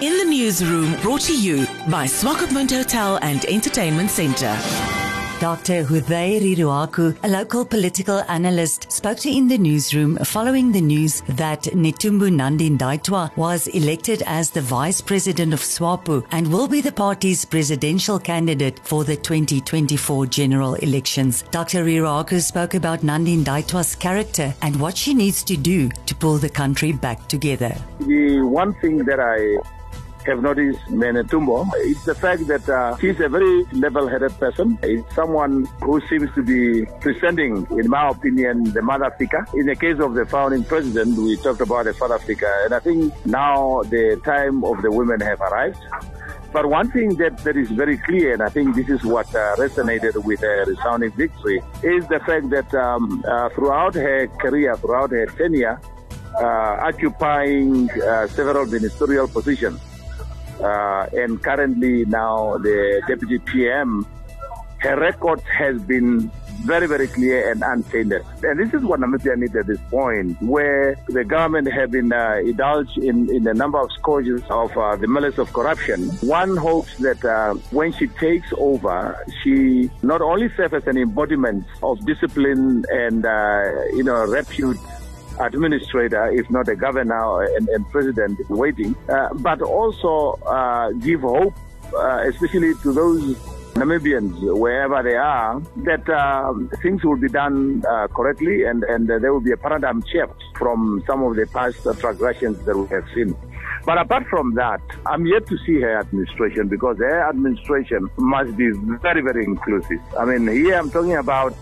In the newsroom, brought to you by Swakopmund Hotel and Entertainment Centre. Dr. Hoze Riruako, a local political analyst, spoke to In the Newsroom following the news that Netumbo Nandi Ndaitwah was elected as the Vice President of SWAPO and will be the party's presidential candidate for the 2024 general elections. Dr. Riruako spoke about Nandi Ndaitwah's character and what she needs to do to pull the country back together. The one thing that I have noticed Netumbo it's the fact that uh, he's a very level-headed person. He's someone who seems to be presenting, in my opinion, the mother figure. In the case of the founding president, we talked about the father figure, and I think now the time of the women have arrived. But one thing that, that is very clear, and I think this is what uh, resonated with her resounding victory, is the fact that um, uh, throughout her career, throughout her tenure, uh, occupying uh, several ministerial positions, and currently now the deputy PM, her record has been very, very clear and untainted. And this is what Namibia needs at this point, where the government have been uh, indulged in, in a number of scourges of uh, the malice of corruption. One hopes that uh, when she takes over, she not only serves as an embodiment of discipline and, uh, you know, repute administrator, if not a governor and, and president waiting, uh, but also uh, give hope, uh, especially to those Namibians, wherever they are, that uh, things will be done uh, correctly and, and there will be a paradigm shift from some of the past transgressions that we have seen. But apart from that, I'm yet to see her administration because her administration must be very, very inclusive. I mean, here I'm talking about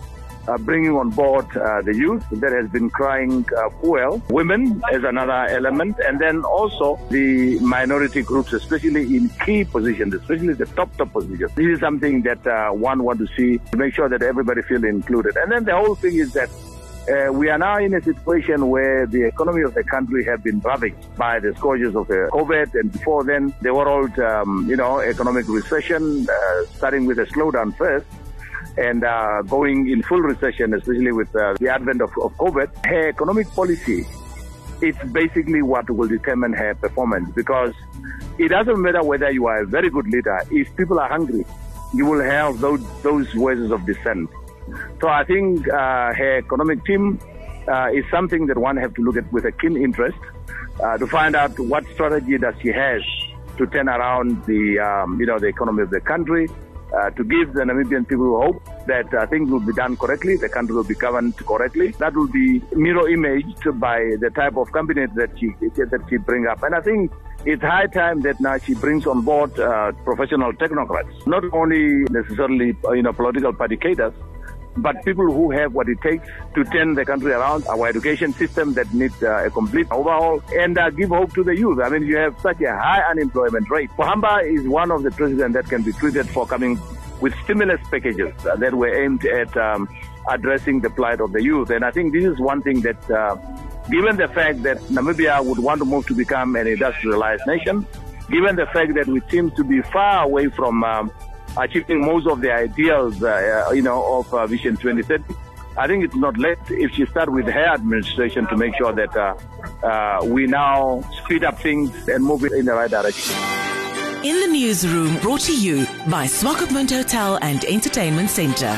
uh, bringing on board uh, the youth that has been crying uh, well, women as another element, and then also the minority groups, especially in key positions, especially the top top positions. This is something that uh, one want to see to make sure that everybody feel included. And then the whole thing is that. Uh, we are now in a situation where the economy of the country have been ravaged by the scourges of uh, COVID, and before then, the world, um, you know, economic recession, starting with a slowdown first, and uh, going in full recession, especially with uh, the advent of, of COVID, her economic policy it's basically what will determine her performance because it doesn't matter whether you are a very good leader. If people are hungry, you will have those, those ways of dissent. So I think uh, her economic team uh, is something that one have to look at with a keen interest uh, to find out what strategy does she has to turn around the um, you know the economy of the country uh, to give the Namibian people hope that uh, things will be done correctly, the country will be governed correctly. That will be mirror imaged by the type of cabinet that she that she bring up. And I think it's high time that now she brings on board uh, professional technocrats, not only necessarily you know political party but people who have what it takes to turn the country around, our education system that needs uh, a complete overhaul, and uh, give hope to the youth. I mean, you have such a high unemployment rate. Pohamba is one of the presidents that can be treated for coming with stimulus packages that were aimed at um, addressing the plight of the youth. And I think this is one thing that, uh, given the fact that Namibia would want to move to become an industrialized nation, given the fact that we seem to be far away from um, achieving most of the ideals, uh, you know, of uh, Vision 2030. I think it's not late if she start with her administration to make sure that uh, uh, we now speed up things and move it in the right direction. In the newsroom, brought to you by Swakopmund Hotel and Entertainment Centre.